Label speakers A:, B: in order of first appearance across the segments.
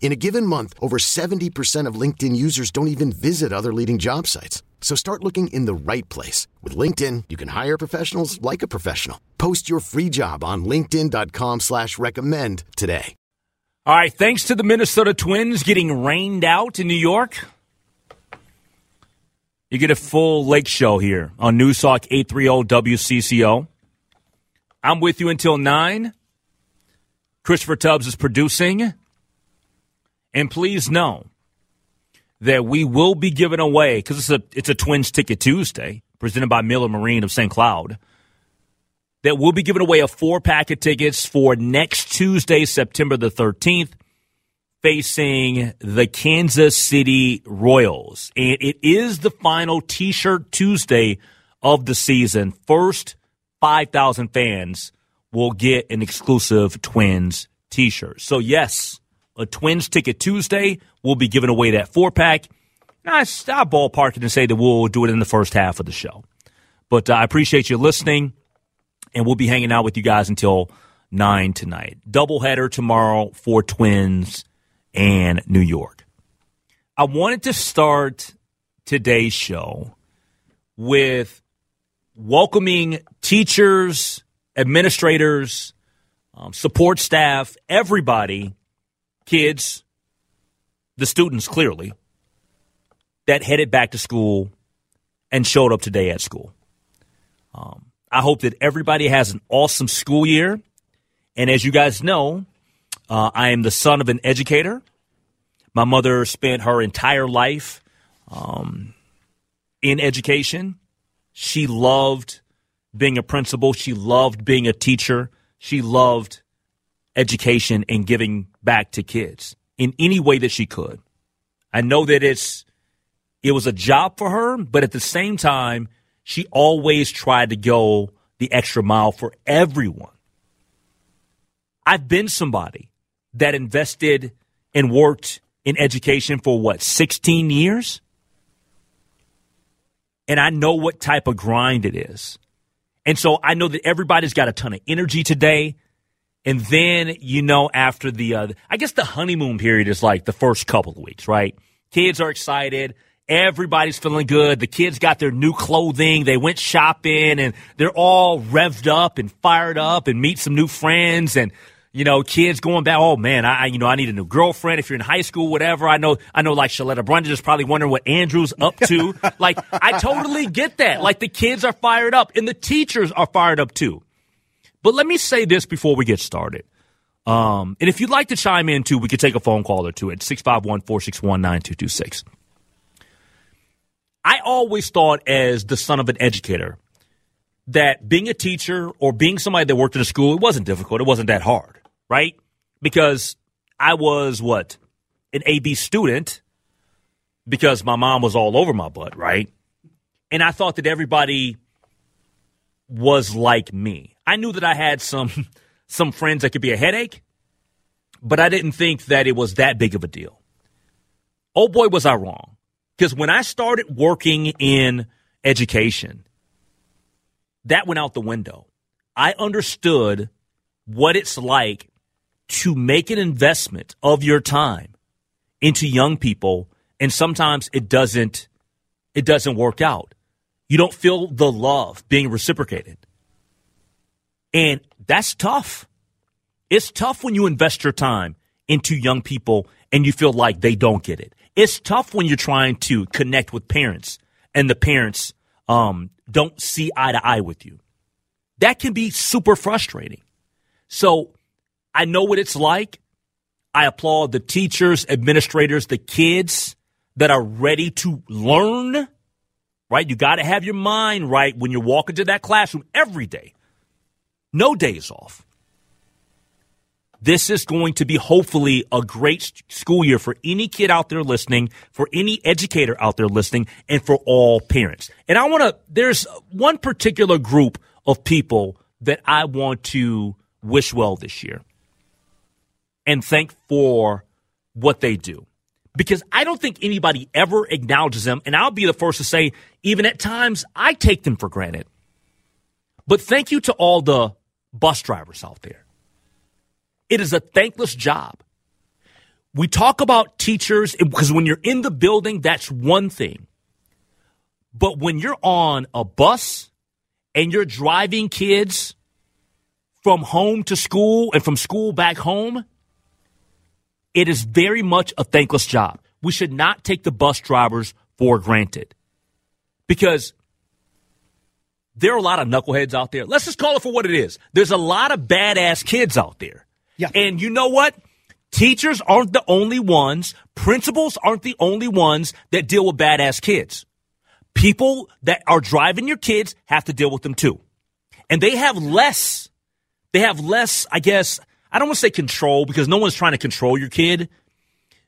A: In a given month, over 70% of LinkedIn users don't even visit other leading job sites. So start looking in the right place. With LinkedIn, you can hire professionals like a professional. Post your free job on linkedin.com slash recommend today.
B: All right, thanks to the Minnesota Twins getting rained out in New York. You get a full lake show here on Newstalk 830 WCCO. I'm with you until 9. Christopher Tubbs is producing. And please know that we will be giving away because it's a it's a Twins Ticket Tuesday presented by Miller Marine of St. Cloud. That we'll be giving away a four pack of tickets for next Tuesday, September the thirteenth, facing the Kansas City Royals, and it is the final T-shirt Tuesday of the season. First five thousand fans will get an exclusive Twins T-shirt. So yes a Twins ticket Tuesday. We'll be giving away that four pack. I stop ballparking and say that we'll do it in the first half of the show. But uh, I appreciate you listening, and we'll be hanging out with you guys until 9 tonight. Doubleheader tomorrow for Twins and New York. I wanted to start today's show with welcoming teachers, administrators, um, support staff, everybody kids, the students clearly, that headed back to school and showed up today at school. Um, I hope that everybody has an awesome school year. And as you guys know, uh, I am the son of an educator. My mother spent her entire life um, in education. She loved being a principal. She loved being a teacher. She loved education and giving back to kids in any way that she could. I know that it's it was a job for her, but at the same time, she always tried to go the extra mile for everyone. I've been somebody that invested and worked in education for what, 16 years? And I know what type of grind it is. And so I know that everybody's got a ton of energy today. And then, you know, after the, uh, I guess the honeymoon period is like the first couple of weeks, right? Kids are excited. Everybody's feeling good. The kids got their new clothing. They went shopping and they're all revved up and fired up and meet some new friends and, you know, kids going back. Oh man, I, you know, I need a new girlfriend. If you're in high school, whatever. I know, I know, like Shaletta Brundage is probably wondering what Andrew's up to. like, I totally get that. Like the kids are fired up and the teachers are fired up too. But let me say this before we get started. Um, and if you'd like to chime in too, we could take a phone call or two at 651 461 9226. I always thought, as the son of an educator, that being a teacher or being somebody that worked in a school, it wasn't difficult. It wasn't that hard, right? Because I was what? An AB student because my mom was all over my butt, right? And I thought that everybody was like me. I knew that I had some some friends that could be a headache, but I didn't think that it was that big of a deal. Oh boy, was I wrong. Because when I started working in education, that went out the window. I understood what it's like to make an investment of your time into young people and sometimes it doesn't it doesn't work out you don't feel the love being reciprocated. And that's tough. It's tough when you invest your time into young people and you feel like they don't get it. It's tough when you're trying to connect with parents and the parents um, don't see eye to eye with you. That can be super frustrating. So I know what it's like. I applaud the teachers, administrators, the kids that are ready to learn right? You got to have your mind right when you're walking to that classroom every day. No days off. this is going to be hopefully a great school year for any kid out there listening, for any educator out there listening, and for all parents. And I want to, there's one particular group of people that I want to wish well this year and thank for what they do. Because I don't think anybody ever acknowledges them. And I'll be the first to say, even at times, I take them for granted. But thank you to all the bus drivers out there it is a thankless job. We talk about teachers because when you're in the building, that's one thing. But when you're on a bus and you're driving kids from home to school and from school back home, it is very much a thankless job. We should not take the bus drivers for granted because there are a lot of knuckleheads out there. Let's just call it for what it is. There's a lot of badass kids out there.
C: Yeah.
B: And you know what? Teachers aren't the only ones, principals aren't the only ones that deal with badass kids. People that are driving your kids have to deal with them too. And they have less, they have less, I guess, I don't want to say control because no one's trying to control your kid,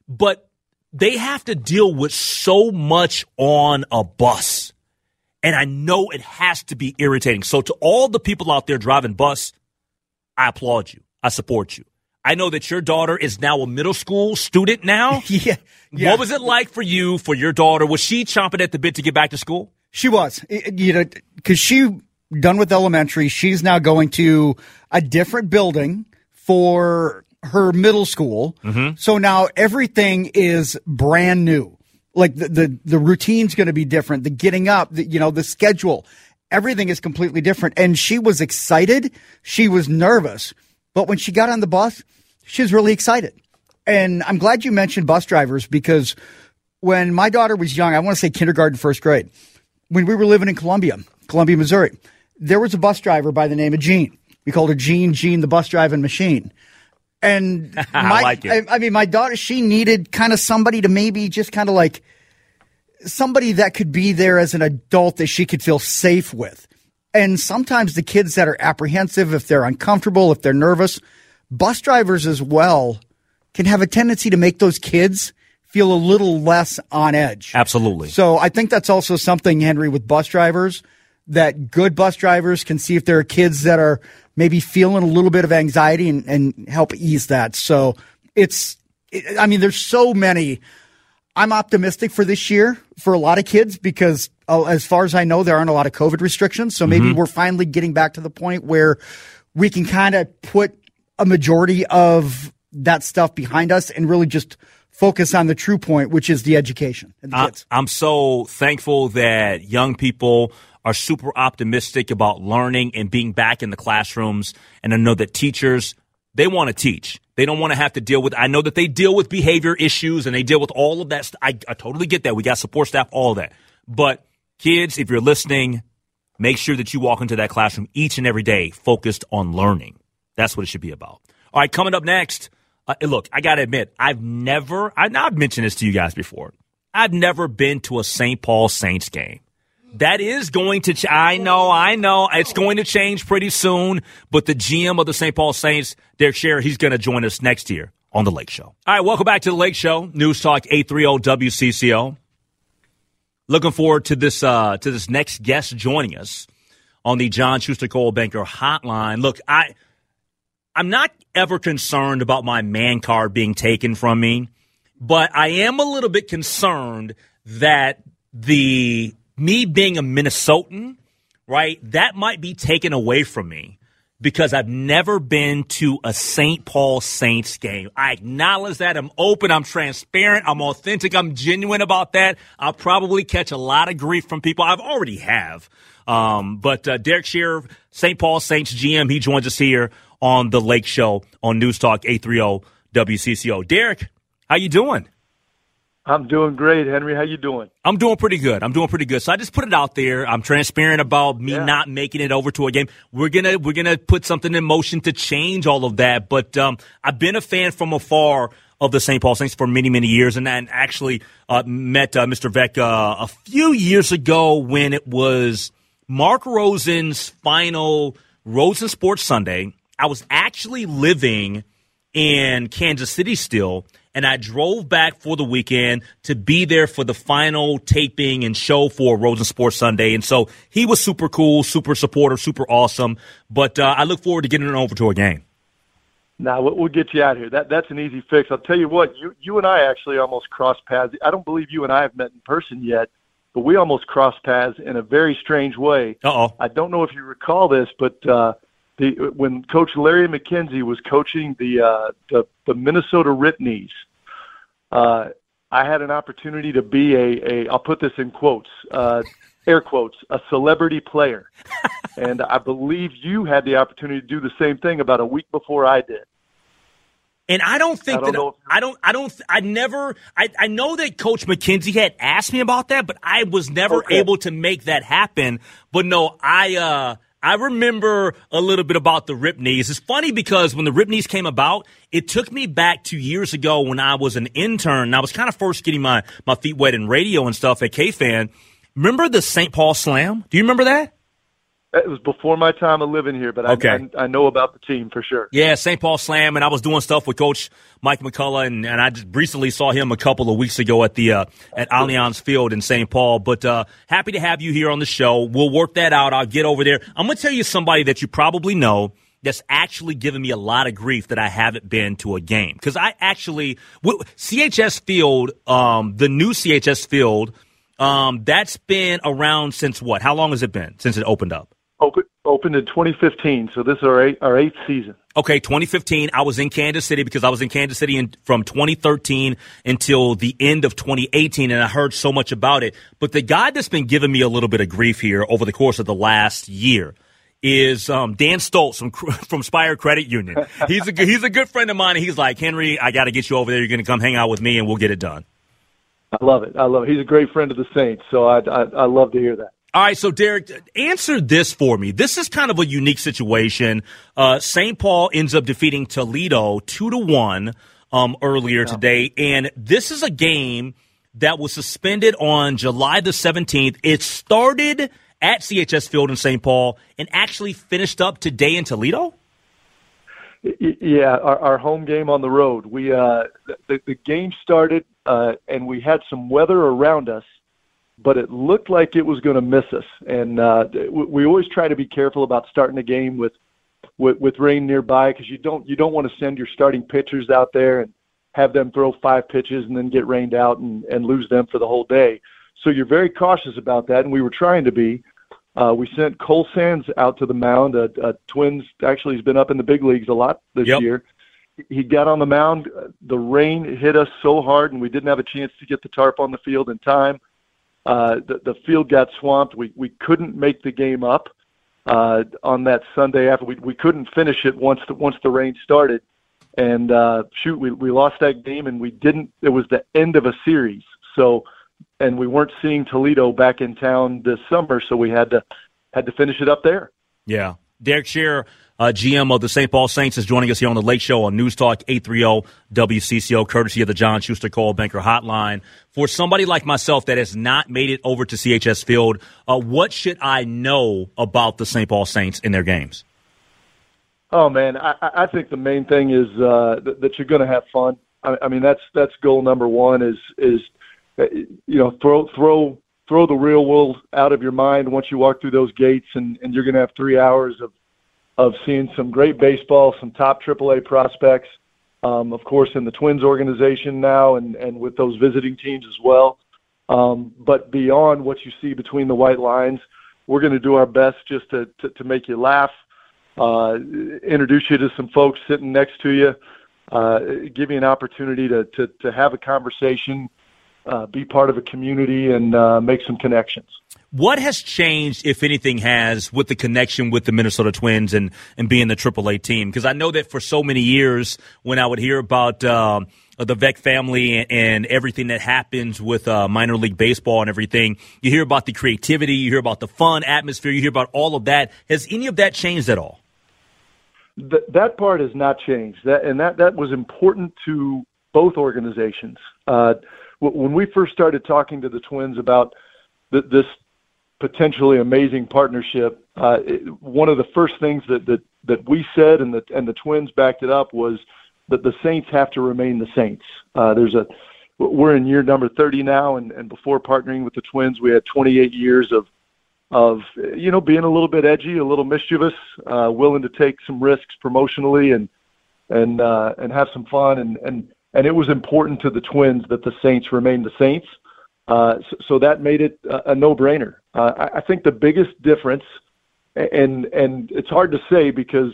B: but they have to deal with so much on a bus. And I know it has to be irritating. So to all the people out there driving bus, I applaud you. I support you. I know that your daughter is now a middle school student now.
C: yeah, yeah.
B: What was it like for you, for your daughter? Was she chomping at the bit to get back to school?
C: She was, you know, because she done with elementary. She's now going to a different building for her middle school.
B: Mm-hmm.
C: So now everything is brand new. Like the the, the routine's going to be different. The getting up, the, you know, the schedule, everything is completely different. And she was excited. She was nervous but when she got on the bus, she was really excited. And I'm glad you mentioned bus drivers because when my daughter was young, I want to say kindergarten, first grade, when we were living in Columbia, Columbia, Missouri, there was a bus driver by the name of Gene. We called her Gene, Gene the bus driving machine. And my,
B: I, like
C: I, I mean, my daughter, she needed kind of somebody to maybe just kind of like somebody that could be there as an adult that she could feel safe with. And sometimes the kids that are apprehensive, if they're uncomfortable, if they're nervous, bus drivers as well can have a tendency to make those kids feel a little less on edge.
B: Absolutely.
C: So I think that's also something, Henry, with bus drivers that good bus drivers can see if there are kids that are maybe feeling a little bit of anxiety and, and help ease that. So it's, I mean, there's so many. I'm optimistic for this year for a lot of kids because uh, as far as I know, there aren't a lot of COVID restrictions. So maybe mm-hmm. we're finally getting back to the point where we can kind of put a majority of that stuff behind us and really just focus on the true point, which is the education and the
B: I,
C: kids.
B: I'm so thankful that young people are super optimistic about learning and being back in the classrooms. And I know that teachers, they want to teach. They don't want to have to deal with, I know that they deal with behavior issues and they deal with all of that. I, I totally get that. We got support staff, all that. But Kids, if you're listening, make sure that you walk into that classroom each and every day focused on learning. That's what it should be about. All right, coming up next. Uh, look, I got to admit, I've never, I, I've mentioned this to you guys before. I've never been to a St. Paul Saints game. That is going to, ch- I know, I know, it's going to change pretty soon, but the GM of the St. Paul Saints, Derek Sharrer, he's going to join us next year on The Lake Show. All right, welcome back to The Lake Show, News Talk 830 WCCO. Looking forward to this uh, to this next guest joining us on the John Schuster Coldwell Banker Hotline. Look, I I'm not ever concerned about my man card being taken from me, but I am a little bit concerned that the me being a Minnesotan, right, that might be taken away from me because I've never been to a St. Paul Saints game. I acknowledge that. I'm open. I'm transparent. I'm authentic. I'm genuine about that. I'll probably catch a lot of grief from people. I've already have. Um, but uh, Derek Sharrer, St. Paul Saints GM, he joins us here on the Lake Show on News Talk 830 WCCO. Derek, how you doing?
D: I'm doing great, Henry. How you doing?
B: I'm doing pretty good. I'm doing pretty good. So I just put it out there. I'm transparent about me yeah. not making it over to a game. We're gonna we're gonna put something in motion to change all of that. But um, I've been a fan from afar of the St. Paul Saints for many many years, and then actually uh, met uh, Mr. Veeck uh, a few years ago when it was Mark Rosen's final Rosen Sports Sunday. I was actually living in Kansas City still, and I drove back for the weekend to be there for the final taping and show for Rosen Sports Sunday. And so he was super cool, super supportive, super awesome. But uh, I look forward to getting an over to a game.
D: Now we'll get you out here. That that's an easy fix. I'll tell you what. You you and I actually almost crossed paths. I don't believe you and I have met in person yet, but we almost crossed paths in a very strange way.
B: Uh oh.
D: I don't know if you recall this, but uh, the when Coach Larry McKenzie was coaching the uh, the, the Minnesota Ripneys, uh, I had an opportunity to be a, a I'll put this in quotes, uh, air quotes, a celebrity player, and I believe you had the opportunity to do the same thing about a week before I did.
B: And I don't think
D: I don't
B: that
D: know
B: I don't I don't I never I, I know that Coach McKenzie had asked me about that, but I was never
D: Okay.
B: able to make that happen. But no, I uh I remember a little bit about the Rip Knees. It's funny because when the Rip Knees came about, it took me back to years ago when I was an intern. And I was kind of first getting my, my feet wet in radio and stuff at K-Fan. Remember the St. Paul Slam? Do you remember that?
D: It was before my time of living here, but I,
B: Okay.
D: I, I know about the team for sure.
B: Yeah, St. Paul Slam, and I was doing stuff with Coach Mike McCullough, and, and I just recently saw him a couple of weeks ago at the uh, at Allianz Field in St. Paul. But uh, happy to have you here on the show. We'll work that out. I'll get over there. I'm going to tell you somebody that you probably know that's actually given me a lot of grief that I haven't been to a game because I actually w- CHS Field, um, the new CHS Field, um, that's been around since what? How long has it been since it opened up?
D: Open, opened in 2015, so this is our eight, our eighth season.
B: Okay, 2015. I was in Kansas City because I was in Kansas City in, from 2013 until the end of 2018, and I heard so much about it. But the guy that's been giving me a little bit of grief here over the course of the last year is um, Dan Stoltz from from Spire Credit Union. He's a good- he's a good friend of mine. And he's like Henry, I got to get you over there. You're going to come hang out with me, and we'll get it done.
D: I love it. I love it. He's a great friend of the Saints, so I, I, I love to hear that.
B: All right, so Derek, answer this for me. This is kind of a unique situation. Uh, St. Paul ends up defeating Toledo two to one um, earlier today, and this is a game that was suspended on July the seventeenth. It started at CHS Field in St. Paul and actually finished up today in Toledo.
D: Yeah, our, our home game on the road. We uh, the, the game started uh, and we had some weather around us, but it looked like it was going to miss us. And uh, we, we always try to be careful about starting a game with with, with rain nearby because you don't you don't want to send your starting pitchers out there and have them throw five pitches and then get rained out and, and lose them for the whole day. So you're very cautious about that, and we were trying to be. Uh, we sent Cole Sands out to the mound. Uh, uh, Twins actually has been up in the big leagues a lot this
B: Yep.
D: year. He got on the mound. The rain hit us so hard, and we didn't have a chance to get the tarp on the field in time. Uh, the, the field got swamped. We we couldn't make the game up uh, on that Sunday after. We we couldn't finish it once the once the rain started, and uh, shoot, we we lost that game, and we didn't. It was the end of a series. So and we weren't seeing Toledo back in town this summer, so we had to had to finish it up there.
B: Yeah. Derek Sharrer, uh, GM of the St. Paul Saints, is joining us here on the Lake Show on News Talk 830 WCCO, courtesy of the John Schuster Coldwell Banker Hotline. For somebody like myself that has not made it over to CHS Field, uh, what should I know about the St. Paul Saints in their games?
D: Oh man, I, I I think the main thing is uh, that, that you're going to have fun. I, I mean, that's that's goal number one. Is is uh, you know throw throw throw the real world out of your mind once you walk through those gates, and and you're going to have three hours of of seeing some great baseball, some top AAA prospects. Um, of course, in the Twins organization now, and and with those visiting teams as well. Um, but beyond what you see between the white lines, we're going to do our best just to, to, to make you laugh, uh, introduce you to some folks sitting next to you, uh, give you an opportunity to, to, to have a conversation, uh, be part of a community, and uh, make some connections.
B: What has changed, if anything, has with the connection with the Minnesota Twins and, and being the AAA team? Because I know that for so many years, when I would hear about um, the Veeck family and, and everything that happens with uh, minor league baseball and everything, you hear about the creativity, you hear about the fun atmosphere, you hear about all of that. Has any of that changed at all?
D: Th- that part has not changed. That and that that was important to both organizations. Uh, when we first started talking to the Twins about th- this potentially amazing partnership, uh, it, one of the first things that, that that we said and the and the Twins backed it up was that the Saints have to remain the Saints. Uh, there's a we're in year number 30 now, and, and before partnering with the Twins, we had 28 years of of you know being a little bit edgy, a little mischievous, uh, willing to take some risks promotionally, and and uh, and have some fun, and and and it was important to the Twins that the Saints remain the Saints. Uh, so, so that made it a, a no-brainer. Uh, I, think the biggest difference, and and it's hard to say because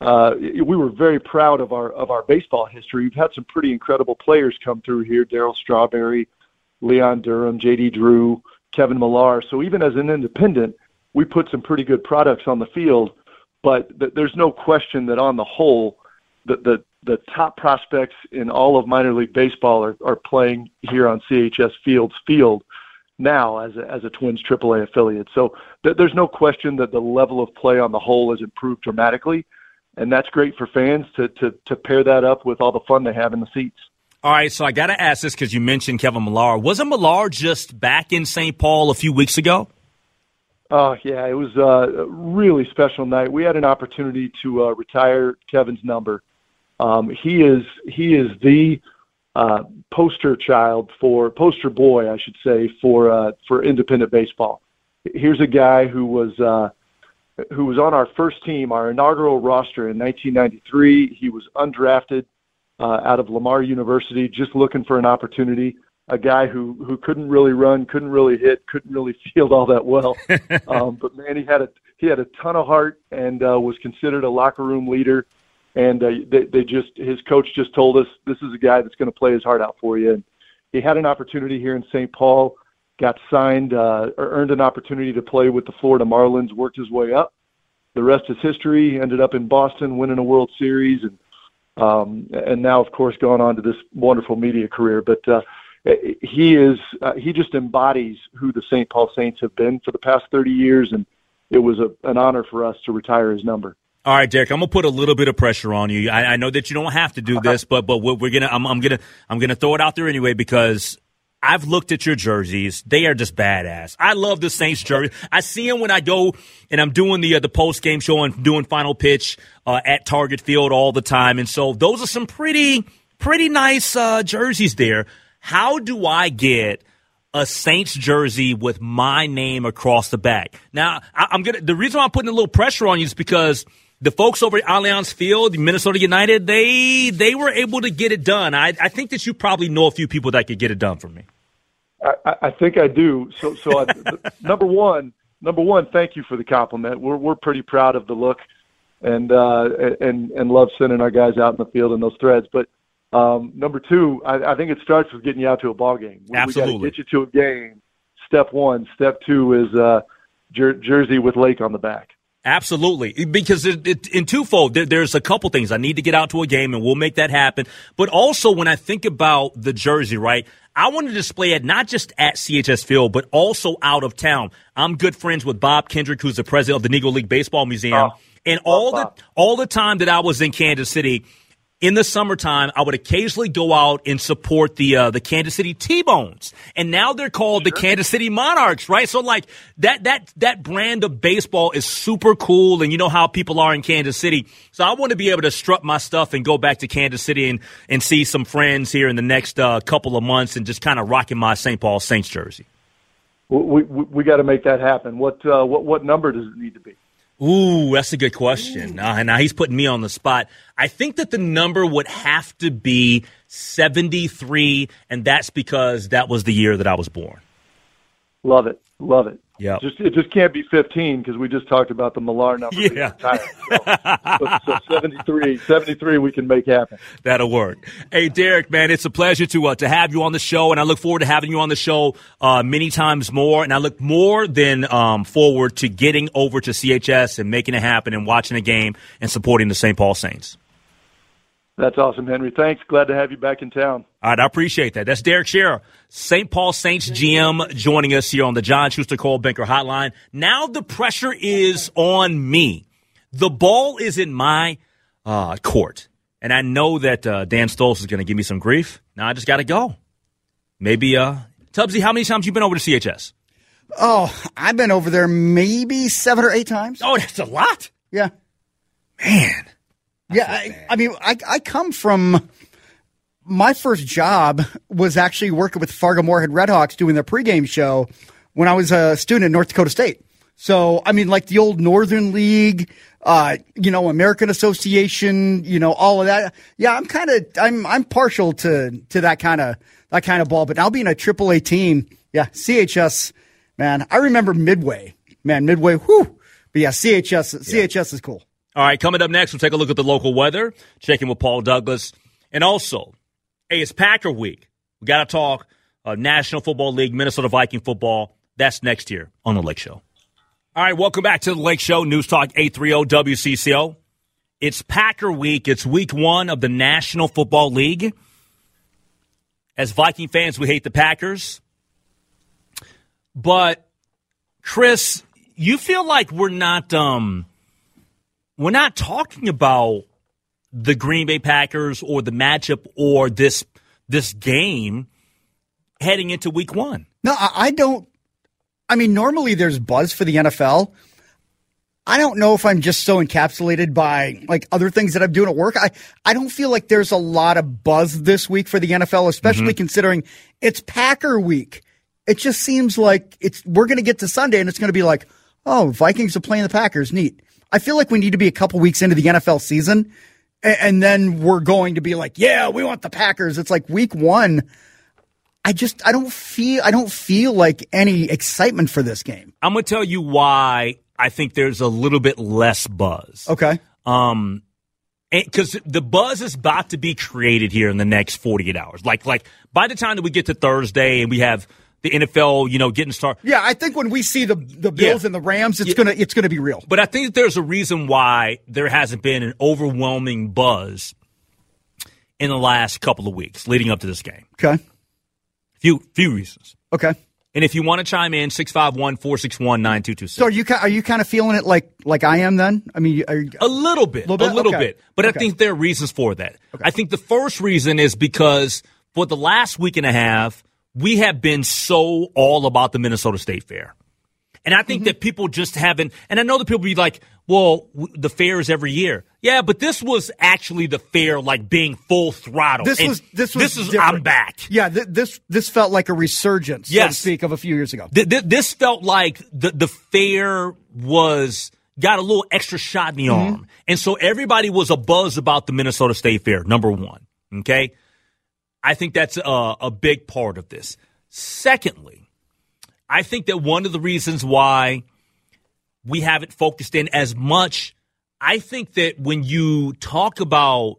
D: uh, we were very proud of our of our baseball history. We've had some pretty incredible players come through here: Darryl Strawberry, Leon Durham, J.D. Drew, Kevin Millar. So even as an independent, we put some pretty good products on the field. But th- there's no question that on the whole, the, the the top prospects in all of minor league baseball are, are playing here on CHS Fields Field now as a, as a Twins AAA affiliate. So th- there's no question that the level of play on the whole has improved dramatically and that's great for fans to to to pair that up with all the fun they have in the seats.
B: All right, so I got to ask this because you mentioned Kevin Millar. Wasn't Millar just back in St. Paul a few weeks ago?
D: Oh yeah, it was a really special night. We had an opportunity to uh, retire Kevin's number. Um, he is he is the uh, poster child for poster boy, I should say, for uh, for independent baseball. Here's a guy who was uh, who was on our first team, our inaugural roster in 1993. He was undrafted uh, out of Lamar University, just looking for an opportunity. A guy who who couldn't really run, couldn't really hit, couldn't really field all that well. um, but man, he had a he had a ton of heart and uh, was considered a locker room leader. And uh, they, they just his coach just told us this is a guy that's going to play his heart out for you. And he had an opportunity here in St. Paul got signed, uh, earned an opportunity to play with the Florida Marlins, worked his way up. The rest is history. Ended up in Boston, winning a World Series, and um, and now, of course, gone on to this wonderful media career. But uh, he is uh, he just embodies who the St. Paul Saints have been for the past 30 years, and it was a, an honor for us to retire his number.
B: All right, Derek, I'm gonna put a little bit of pressure on you. I, I know that you don't have to do this, but but we're gonna I'm, I'm gonna I'm gonna throw it out there anyway because I've looked at your jerseys. They are just badass. I love the Saints jersey. I see them when I go and I'm doing the uh, the post game show and doing final pitch uh, at Target Field all the time. And so those are some pretty pretty nice uh, jerseys there. How do I get a Saints jersey with my name across the back? Now I, am gonna. The reason why I'm putting a little pressure on you is because the folks over at Allianz Field, Minnesota United, they they were able to get it done. I, I think that you probably know a few people that could get it done for me.
D: I, I think I do. So, so I, number one, number one, thank you for the compliment. We're we're pretty proud of the look, and uh, and and love sending our guys out in the field in those threads. But um, number two, I, I think it starts with getting you out to a ball game. We,
B: Absolutely,
D: we get you to a game. Step one. Step two is uh, jer- jersey with Lake on the back.
B: Absolutely, because it, it, in twofold, there, there's a couple things. I need to get out to a game, and we'll make that happen. But also, when I think about the jersey, right, I want to display it not just at CHS Field, but also out of town. I'm good friends with Bob Kendrick, who's the president of the Negro League Baseball Museum, oh, and all the all the time that I was in Kansas City, in the summertime, I would occasionally go out and support the uh, the Kansas City T-Bones, and now they're called sure. the Kansas City Monarchs, right? So like that that that brand of baseball is super cool, and you know how people are in Kansas City. So I want to be able to strut my stuff and go back to Kansas City and and see some friends here in the next uh, couple of months, and just kind of rocking my St. Paul Saints jersey.
D: We we, we got to make that happen. What uh, what what number does it need to be?
B: Ooh, that's a good question. Uh, now he's putting me on the spot. I think that the number would have to be 73, and that's because that was the year that I was born.
D: Love it. Love it.
B: Yeah.
D: Just it just can't be 15 because we just talked about the Millar number.
B: Yeah.
D: So, so, so, 73, 73 we can make happen.
B: That'll work. Hey, Derek, man, it's a pleasure to uh, to have you on the show, and I look forward to having you on the show uh, many times more. And I look more than um, forward to getting over to CHS and making it happen and watching a game and supporting the St. Paul Saints.
D: That's awesome, Henry. Thanks. Glad to have you back in town.
B: All right, I appreciate that. That's Derek Sharrer, St. Paul Saints GM, joining us here on the John Schuster Coldwell Banker Hotline. Now the pressure is on me. The ball is in my uh, court, and I know that uh, Dan Stolz is going to give me some grief. Now I just got to go. Maybe, uh, Tubbsy, how many times you been over to CHS?
C: Oh, I've been over there maybe seven or eight times.
B: Oh, that's a lot.
C: Yeah.
B: Man.
C: Yeah, I, I mean, I, I come from my first job was actually working with Fargo Moorhead Redhawks doing their pregame show when I was a student at North Dakota State. So, I mean, like the old Northern League, uh, you know, American Association, you know, all of that. Yeah, I'm kind of, I'm, I'm partial to, to that kind of, that kind of ball. But now being a AAA team, yeah, CHS, man, I remember Midway, man, Midway, whoo. But yeah, CHS, CHS is cool.
B: All right, coming up next, we'll take a look at the local weather, check in with Paul Douglas, and also, hey, it's Packer Week. We got to talk uh, National Football League, Minnesota Viking football. That's next year on the Lake Show. All right, welcome back to the Lake Show, News Talk 830 WCCO. It's Packer Week. It's week one of the National Football League. As Viking fans, we hate the Packers. But, Chris, you feel like we're not um, we're not talking about the Green Bay Packers or the matchup or this this game heading into week one.
C: No, I, I don't. I mean, normally there's buzz for the NFL. I don't know if I'm just so encapsulated by like other things that I'm doing at work. I, I don't feel like there's a lot of buzz this week for the NFL, especially mm-hmm. considering it's Packer week. It just seems like it's we're going to get to Sunday and it's going to be like, oh, Vikings are playing the Packers. Neat. I feel like we need to be a couple weeks into the NFL season, and, and then we're going to be like, yeah, we want the Packers. It's like week one. I just I don't feel I don't feel like any excitement for this game.
B: I'm gonna tell you why I think there's a little bit less buzz.
C: Okay.
B: Um, because the buzz is about to be created here in the next 48 hours. Like like by the time that we get to Thursday and we have the NFL, you know, getting started.
C: Yeah, I think when we see the the Bills yeah. and the Rams, it's yeah. gonna it's gonna be real.
B: But I think there's a reason why there hasn't been an overwhelming buzz in the last couple of weeks leading up to this game.
C: Okay.
B: Few few reasons.
C: Okay.
B: And if you want to chime in, 651-461-9226.
C: So are you are you kind of feeling it like like I am then? I mean, you,
B: a little bit, little bit? a little okay. bit. But okay. I think there are reasons for that. Okay. I think the first reason is because for the last week and a half, we have been so all about the Minnesota State Fair. And I think mm-hmm. that people just haven't, and I know that people be like, well, the fair is every year. Yeah, but this was actually the fair, like being full throttle.
C: This and was, this was,
B: this is, different. I'm back.
C: Yeah, th- this, this felt like a resurgence, yes. so to speak, of a few years ago.
B: Th- th- this felt like the, the fair was, got a little extra shot in the mm-hmm. arm. And so everybody was a buzz about the Minnesota State Fair, number one. Okay. I think that's a, a big part of this. Secondly, I think that one of the reasons why we haven't focused in as much, I think that when you talk about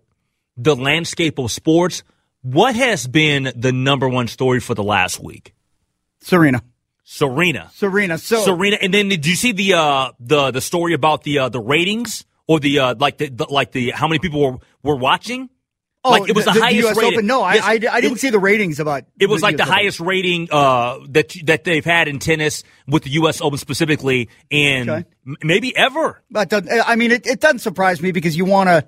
B: the landscape of sports, what has been the number one story for the last week?
C: Serena.
B: Serena.
C: Serena. So
B: Serena. And then did you see the uh, the the story about the uh, the ratings or the uh, like the, the like the how many people were were watching?
C: Oh, like it was the, the highest US rated. Open. No, yes, I, I, I didn't was, see the ratings about.
B: It was like the Open. highest rating uh, that that they've had in tennis with the U.S. Open specifically, and okay. maybe ever.
C: But I mean, it, it doesn't surprise me because you want to.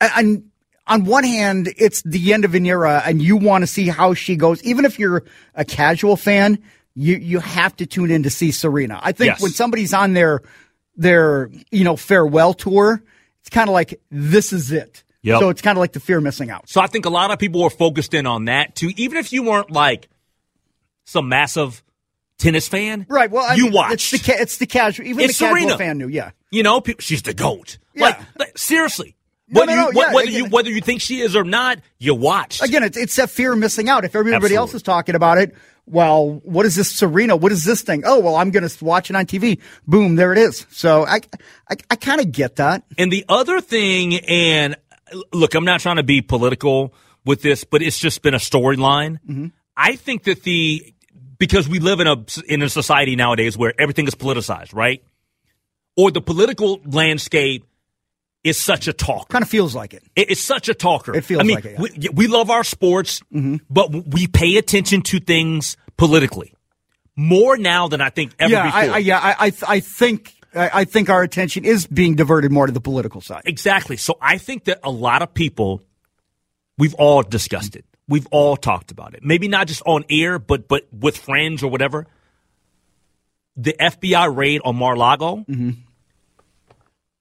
C: And on one hand, it's the end of an era, and you want to see how she goes. Even if you're a casual fan, you you have to tune in to see Serena. I think yes. when somebody's on their their you know farewell tour, it's kind of like this is it Yep. So it's kind of like the fear of missing out.
B: So I think a lot of people were focused in on that too, even if you weren't like some massive tennis fan.
C: Right. Well, I
B: you
C: mean,
B: watch.
C: It's the, it's the casual, even it's the casual Serena. fan knew. Yeah.
B: You know, people, she's the goat.
C: Yeah.
B: Like, like seriously. No, whether, no, no, you, yeah, whether you whether you think she is or not, you watch.
C: Again, it's, it's that fear of missing out. If everybody Absolutely. else is talking about it, well, what is this Serena? What is this thing? Oh, well, I'm going to watch it on TV. Boom, there it is. So I, I, I kind of get that.
B: And the other thing, and look, I'm not trying to be political with this, but it's just been a storyline. Mm-hmm. I think that the because we live in a in a society nowadays where everything is politicized, right? Or the political landscape is such a talker.
C: Kind of feels like it.
B: It's such a talker.
C: It feels I mean, like it.
B: Yeah. We, we, love our sports, mm-hmm. but we pay attention to things politically more now than I think ever
C: yeah,
B: before.
C: I, I, yeah, I, I, I think I think our attention is being diverted more to the political side.
B: Exactly. So I think that a lot of people, we've all discussed it. We've all talked about it. Maybe not just on air, but but with friends or whatever. The FBI raid on Mar-Lago mm-hmm.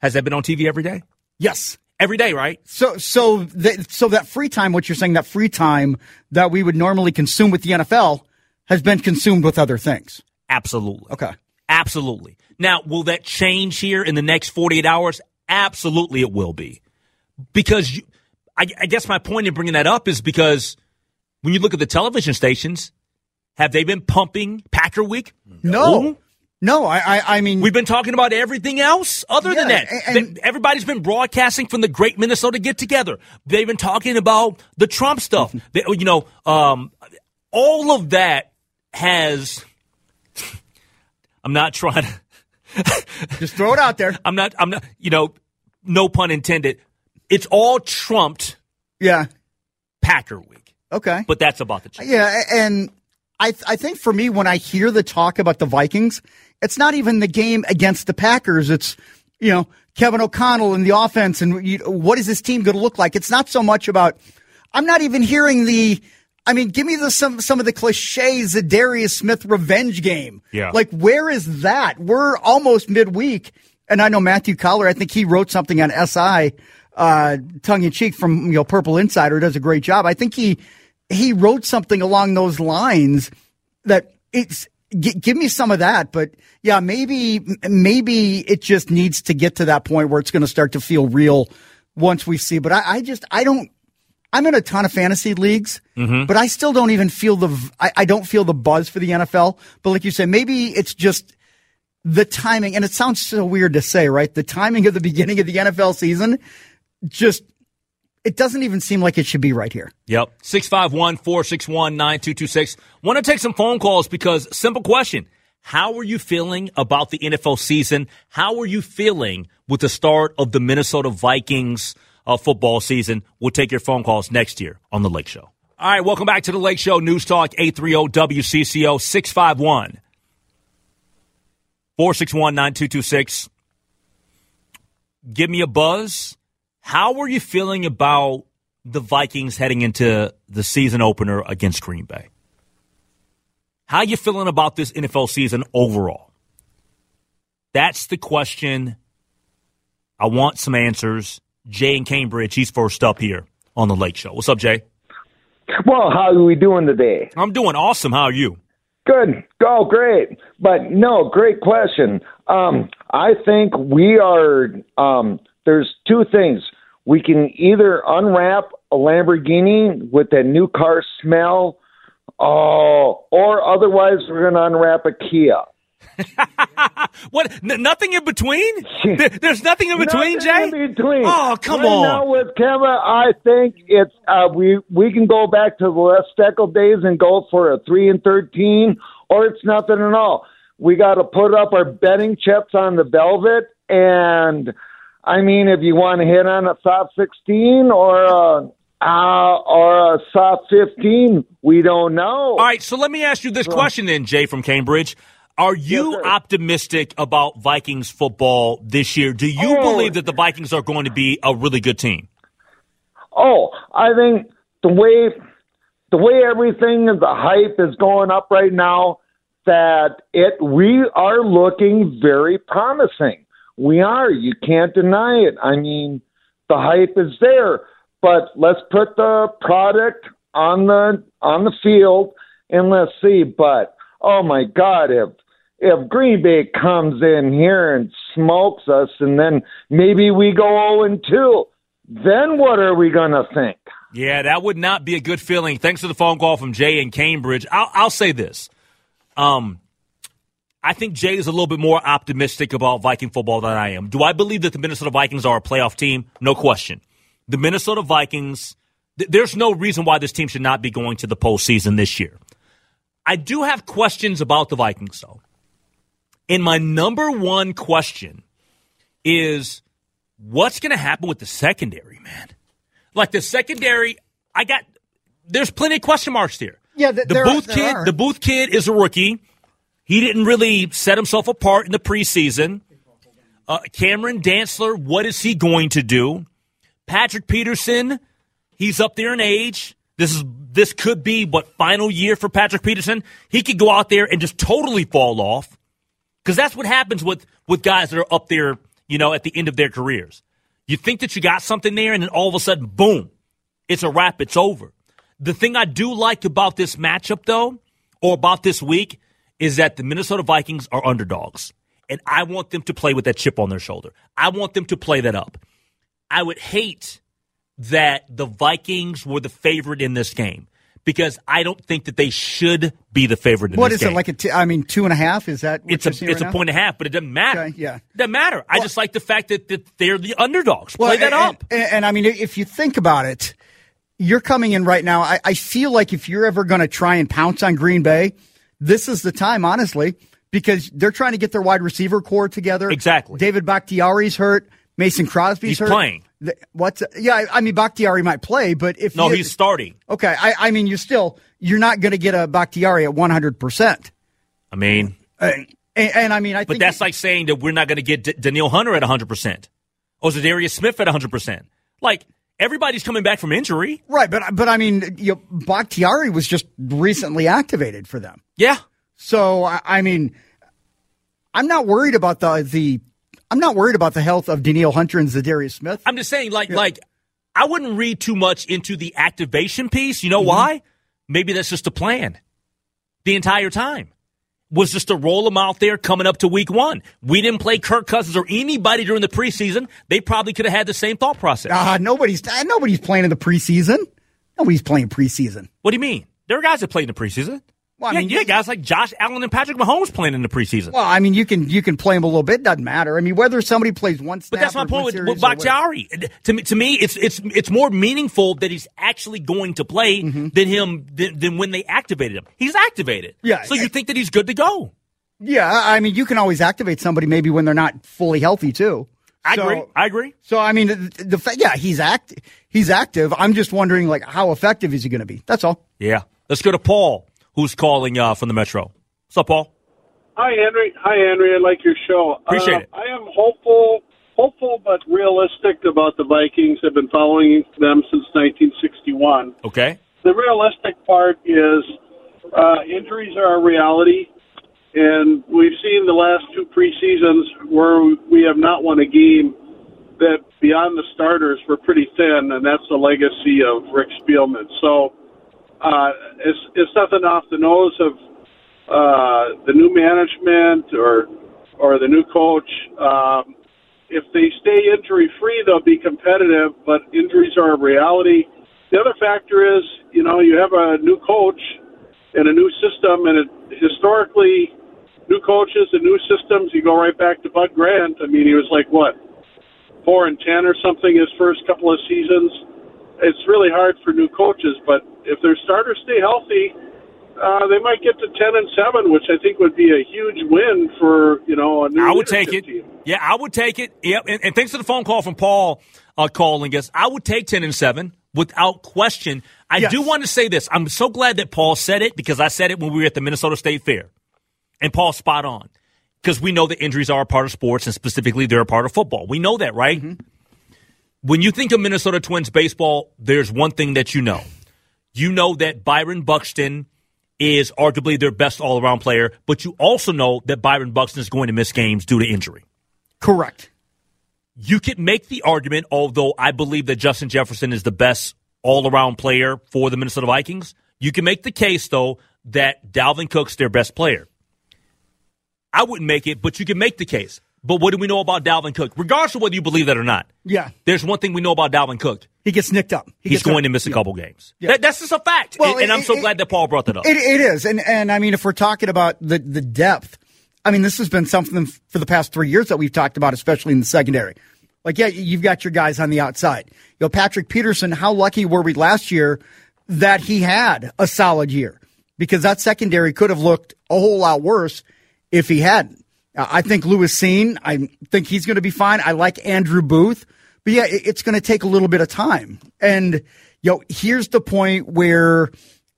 B: has that been on TV every day?
C: Yes.
B: every day, right?
C: So, so, that, so that free time, what you're saying, that free time that we would normally consume with the NFL has been consumed with other things.
B: Absolutely.
C: Okay.
B: Absolutely. Now, will that change here in the next 48 hours? Absolutely, it will be. Because you, I, I guess my point in bringing that up is because when you look at the television stations, have they been pumping Packer Week?
C: No. No, I, I, I mean,
B: We've been talking about everything else other than that.
C: and-
B: Everybody's been broadcasting from the Great Minnesota Get Together. They've been talking about the Trump stuff. They- you know, um, all of that has. I'm not trying to.
C: just throw it out there.
B: I'm not. I'm not. You know, no pun intended. It's all trumped
C: Yeah.
B: Packer Week,
C: Okay.
B: but that's about the. Chiefs.
C: Yeah, and I I think for me when I hear the talk about the Vikings, it's not even the game against the Packers. It's you know Kevin O'Connell and the offense and you, what is this team going to look like. It's not so much about. I'm not even hearing the. I mean, give me the some some of the cliches. The Darius Smith revenge game.
B: Yeah.
C: Like where is that? We're almost midweek, and I know Matthew Coller. I think he wrote something on SI, uh, tongue in cheek from you know Purple Insider. Does a great job. I think he he wrote something along those lines that it's g- give me some of that but yeah maybe maybe it just needs to get to that point where it's going to start to feel real once we see but I, I just i don't i'm in a ton of fantasy leagues mm-hmm. but i still don't even feel the I, I don't feel the buzz for the nfl but like you said maybe it's just the timing and it sounds so weird to say right the timing of the beginning of the nfl season just it doesn't even seem like it should be right here
B: Yep. 651 461 9226. Want to take some phone calls because simple question. How are you feeling about the NFL season? How are you feeling with the start of the Minnesota Vikings uh, football season? We'll take your phone calls next year on The Lake Show. All right, welcome back to The Lake Show. News Talk 830 WCCO 651 461 9226. Give me a buzz. How are you feeling about the Vikings heading into the season opener against Green Bay? How you feeling about this NFL season overall? That's the question. I want some answers. Jay in Cambridge, he's first up here on the Lake Show. What's up, Jay?
E: Well, how are we doing today?
B: I'm doing awesome. How are you?
E: Good. Oh, great. But no, great question. Um, I think we are. Um, there's two things. We can either unwrap a Lamborghini with that new car smell, oh, or otherwise we're going to unwrap a Kia.
B: What? N- nothing in between? There- There's nothing in between,
E: Nothing
B: Jay?
E: In between.
B: Oh, come
E: right
B: on.
E: Now with Kevin, I think it's uh, we we can go back to the Les Steckel days and go for a three and thirteen, or it's nothing at all. We got to put up our betting chips on the velvet, and I mean, if you want to hit on a soft sixteen or a uh, or a soft fifteen, we don't know.
B: All right, so let me ask you this question then, Jay from Cambridge. Are you
E: Yes,
B: optimistic about Vikings football this year? Do you
E: Oh.
B: believe that the Vikings are going to be a really good team?
E: Oh, I think the way the way everything is the hype is going up right now that it we are looking very promising. We are. You can't deny it. I mean, the hype is there, but let's put the product on the on the field and let's see. But oh my God, if if Green Bay comes in here and smokes us, and then maybe we go 0 and 2, then what are we going to think?
B: Yeah, that would not be a good feeling. Thanks for the phone call from Jay in Cambridge. I'll, I'll say this. Um, I think Jay is a little bit more optimistic about Viking football than I am. Do I believe that the Minnesota Vikings are a playoff team? No question. The Minnesota Vikings, th- there's no reason why this team should not be going to the postseason this year. I do have questions about the Vikings, though. And my number one question is what's going to happen with the secondary, man? Like the secondary, I got, there's plenty of question marks here.
C: Yeah, th-
B: the
C: there
B: Booth
C: there
B: kid,
C: are.
B: the Booth kid is a rookie. He didn't really set himself apart in the preseason. Uh, Cameron Dantzler, what is he going to do? Patrick Peterson, he's up there in age. This is this could be what final year for Patrick Peterson. He could go out there and just totally fall off because that's what happens with with guys that are up there, you know, at the end of their careers. You think that you got something there, and then all of a sudden, boom, it's a wrap. It's over. The thing I do like about this matchup, though, or about this week, is that the Minnesota Vikings are underdogs. And I want them to play with that chip on their shoulder. I want them to play that up. I would hate that the Vikings were the favorite in this game because I don't think that they should be the favorite in
C: What is it like? A t- I mean, two and a half? Is that what
B: it's
C: you're
B: a it's
C: right
B: a
C: now?
B: point and a half, but it doesn't matter.
C: Okay, yeah.
B: It doesn't matter. I just like the fact that, that they're the underdogs. Play that
C: and,
B: up.
C: And, and I mean, if you think about it, you're coming in right now. I, I feel like if you're ever going to try and pounce on Green Bay, this is the time, honestly, because they're trying to get their wide receiver corps together.
B: Exactly.
C: David Bakhtiari's hurt. Mason Crosby's
B: He's
C: hurt.
B: playing.
C: What's yeah? I- mean, Bakhtiari might play, but if
B: No,
C: you-
B: he's starting.
C: okay. I, I mean, you still you're not going to get a Bakhtiari at 100. percent
B: I mean, uh,
C: and, and I mean, I
B: but that's like saying that we're not going to get D- Danielle Hunter at 100% or Za'Darius Smith at 100%. Like, everybody's coming back from injury.
C: right. But but I mean, you know, Bakhtiari was just recently activated for them.
B: Yeah.
C: So I, I mean, I'm not worried about the the I'm not worried about the health of Danielle Hunter and Za'Darius Smith.
B: I'm just saying, like, like I wouldn't read too much into the activation piece. You know
C: Mm-hmm.
B: why? Maybe that's just a plan. The entire time was just to roll them out there coming up to week one. We didn't play Kirk Cousins or anybody during the preseason. They probably could have had the same thought process.
C: Uh, nobody's uh, nobody's playing in the preseason. Nobody's playing preseason.
B: what do you mean? There are guys that played in the preseason.
C: Well, I
B: yeah,
C: mean,
B: yeah, guys like Josh Allen and Patrick Mahomes playing in the preseason.
C: Well, I mean, you can you can play them a little bit. Doesn't matter. I mean, whether somebody plays one snap
B: But that's my point with, with. Bakhtiari. To me, to me, it's it's it's more meaningful that he's actually going to play
C: Mm-hmm.
B: than him than, than when they activated him. He's activated.
C: Yeah.
B: So you think that he's good to go?
C: Yeah, I mean, you can always activate somebody maybe when they're not fully healthy too.
B: I
C: So-
B: agree. I agree.
C: So I mean, the, the fa- yeah, he's act he's active. I'm just wondering, like, how effective is he going to be? That's all.
B: Yeah. Let's go to Paul, who's calling uh, from the Metro. What's up, Paul?
F: Hi, Henry. Hi, Henry. I like your show.
B: Appreciate
F: Uh,
B: it.
F: I am hopeful, hopeful but realistic about the Vikings. I've been following them since 1961.
B: Okay.
F: The realistic part is uh, injuries are a reality, and we've seen the last two preseasons where we have not won a game that beyond the starters were pretty thin, and that's the legacy of Rick Spielman. So uh, it's, it's nothing off the nose of uh, the new management or or the new coach. Um, if they stay injury free, they'll be competitive. But injuries are a reality. The other factor is, you know, you have a new coach and a new system, and it, historically, new coaches and new systems. You go right back to Bud Grant. I mean, he was like what four and ten or something his first couple of seasons. It's really hard for new coaches, but if their starters stay healthy, uh, they might get to ten and seven, which I think would be a huge win for you know a new
B: I would take it.
F: Team.
B: Yeah, I would take it. Yep. And, and thanks to the phone call from Paul uh, calling us. I would take 10 and 7 without question. I
C: Yes.
B: do want to say this. I'm so glad that Paul said it because I said it when we were at the Minnesota State Fair. And Paul's spot on because we know that injuries are a part of sports and specifically they're a part of football. We know that, right? When you think of Minnesota Twins baseball, there's one thing that you know. You know that Byron Buxton is arguably their best all around player, but you also know that Byron Buxton is going to miss games due to injury.
C: Correct.
B: You could make the argument, although I believe that Justin Jefferson is the best all around player for the Minnesota Vikings. You can make the case, though, that Dalvin Cook's their best player. I wouldn't make it, but you can make the case. But what do we know about Dalvin Cook? Regardless of whether you believe that or not,
C: Yeah,
B: there's one thing we know about Dalvin Cook.
C: he gets nicked up. He
B: He's going
C: up.
B: to miss a
C: Yeah.
B: couple games.
C: Yeah.
B: That- that's just a fact.
C: Well,
B: and, and I'm so
C: it-
B: glad that Paul brought that up.
C: It, it is, and and I mean, if we're talking about the the depth, I mean, this has been something for the past three years that we've talked about, especially in the secondary. Like, yeah, you've got your guys on the outside. You know, Patrick Peterson. How lucky were we last year that he had a solid year? Because that secondary could have looked a whole lot worse if he hadn't. Uh, I think Lewis Cine. I think he's going to be fine. I like Andrew Booth, but yeah, it- it's going to take a little bit of time. And you know, here's the point where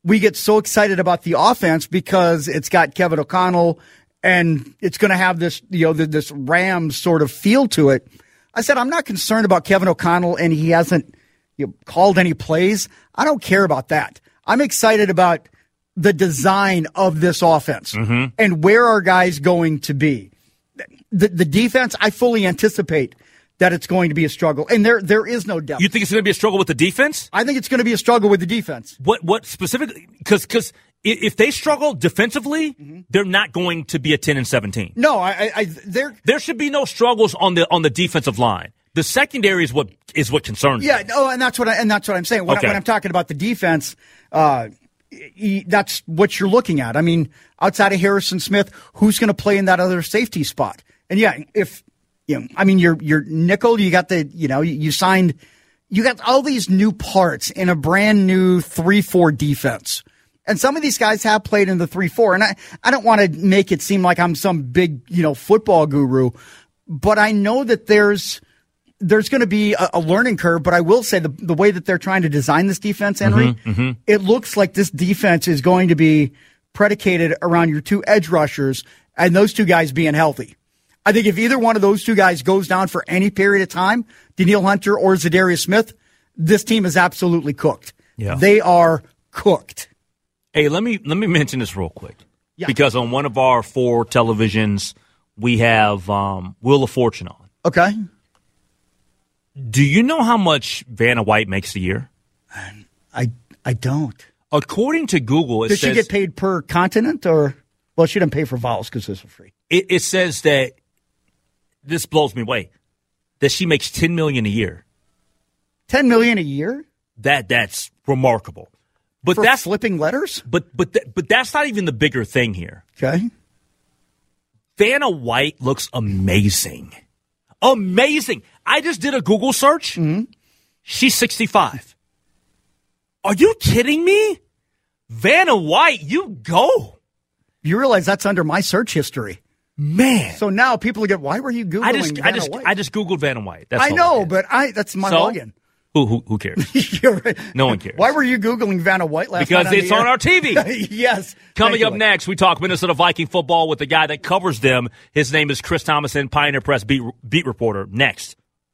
C: we get so excited about the offense because it's got Kevin O'Connell and it's going to have this, you know, this Rams sort of feel to it. I said, I'm not concerned about Kevin O'Connell and he hasn't you know, called any plays. I don't care about that. I'm excited about the design of this offense and where are guys going to be. The, the defense, I fully anticipate that it's going to be a struggle. And there there is no doubt.
B: You think it's going to be a struggle with the defense?
C: I think it's going to be a struggle with the defense.
B: What what specifically? Because because if they struggle defensively, mm-hmm. they're not going to be a ten and seventeen.
C: No, I, I there
B: there should be no struggles on the on the defensive line. The secondary is what is what concerns.
C: Yeah, me. oh, and that's what I, and that's what I'm saying. When, okay. I, when I'm talking about the defense, uh, that's what you're looking at. I mean, outside of Harrison Smith, who's going to play in that other safety spot? And yeah, if you know, I mean, your your nickel, you got the, you know, you, you signed, you got all these new parts in a brand new three four defense. And some of these guys have played in the three four, and I I don't want to make it seem like I'm some big you know football guru, but I know that there's there's going to be a, a, learning curve, but I will say the the way that they're trying to design this defense, Henry, mm-hmm, mm-hmm. it looks like this defense is going to be predicated around your two edge rushers and those two guys being healthy. I think if either one of those two guys goes down for any period of time, Danielle Hunter or Za'Darius Smith, this team is absolutely cooked. Yeah. They are cooked.
B: Hey, let me let me mention this real quick. Yeah. Because on one of our four televisions, we have um, Wheel of Fortune on.
C: Okay.
B: Do you know how much Vanna White makes a year?
C: I I don't.
B: According to Google, it
C: does
B: says,
C: she get paid per continent or? Well, she didn't pay for vowels because this is free.
B: It, it says that this blows me away that she makes ten million a year.
C: Ten million a year?
B: That that's remarkable.
C: But For that's flipping letters.
B: But but th- but that's not even the bigger thing here.
C: Okay.
B: Vanna White looks amazing, amazing. I just did a Google search.
C: Mm-hmm.
B: She's sixty five. Are you kidding me? Vanna White, you go.
C: You realize that's under my search history.
B: Man.
C: So now people get, why were you Googling I
B: just,
C: Vanna
B: I just,
C: White?
B: I just Googled Vanna White. That's
C: I know, I but I, that's my
B: so,
C: login.
B: Who, who, who cares?
C: right.
B: No one cares.
C: Why were you Googling Vanna White last
B: because
C: night?
B: Because it's on our TV.
C: yes.
B: Coming up next, we talk Minnesota Viking football with the guy that covers them. His name is Chris Tomasson, Pioneer Press beat, beat reporter. Next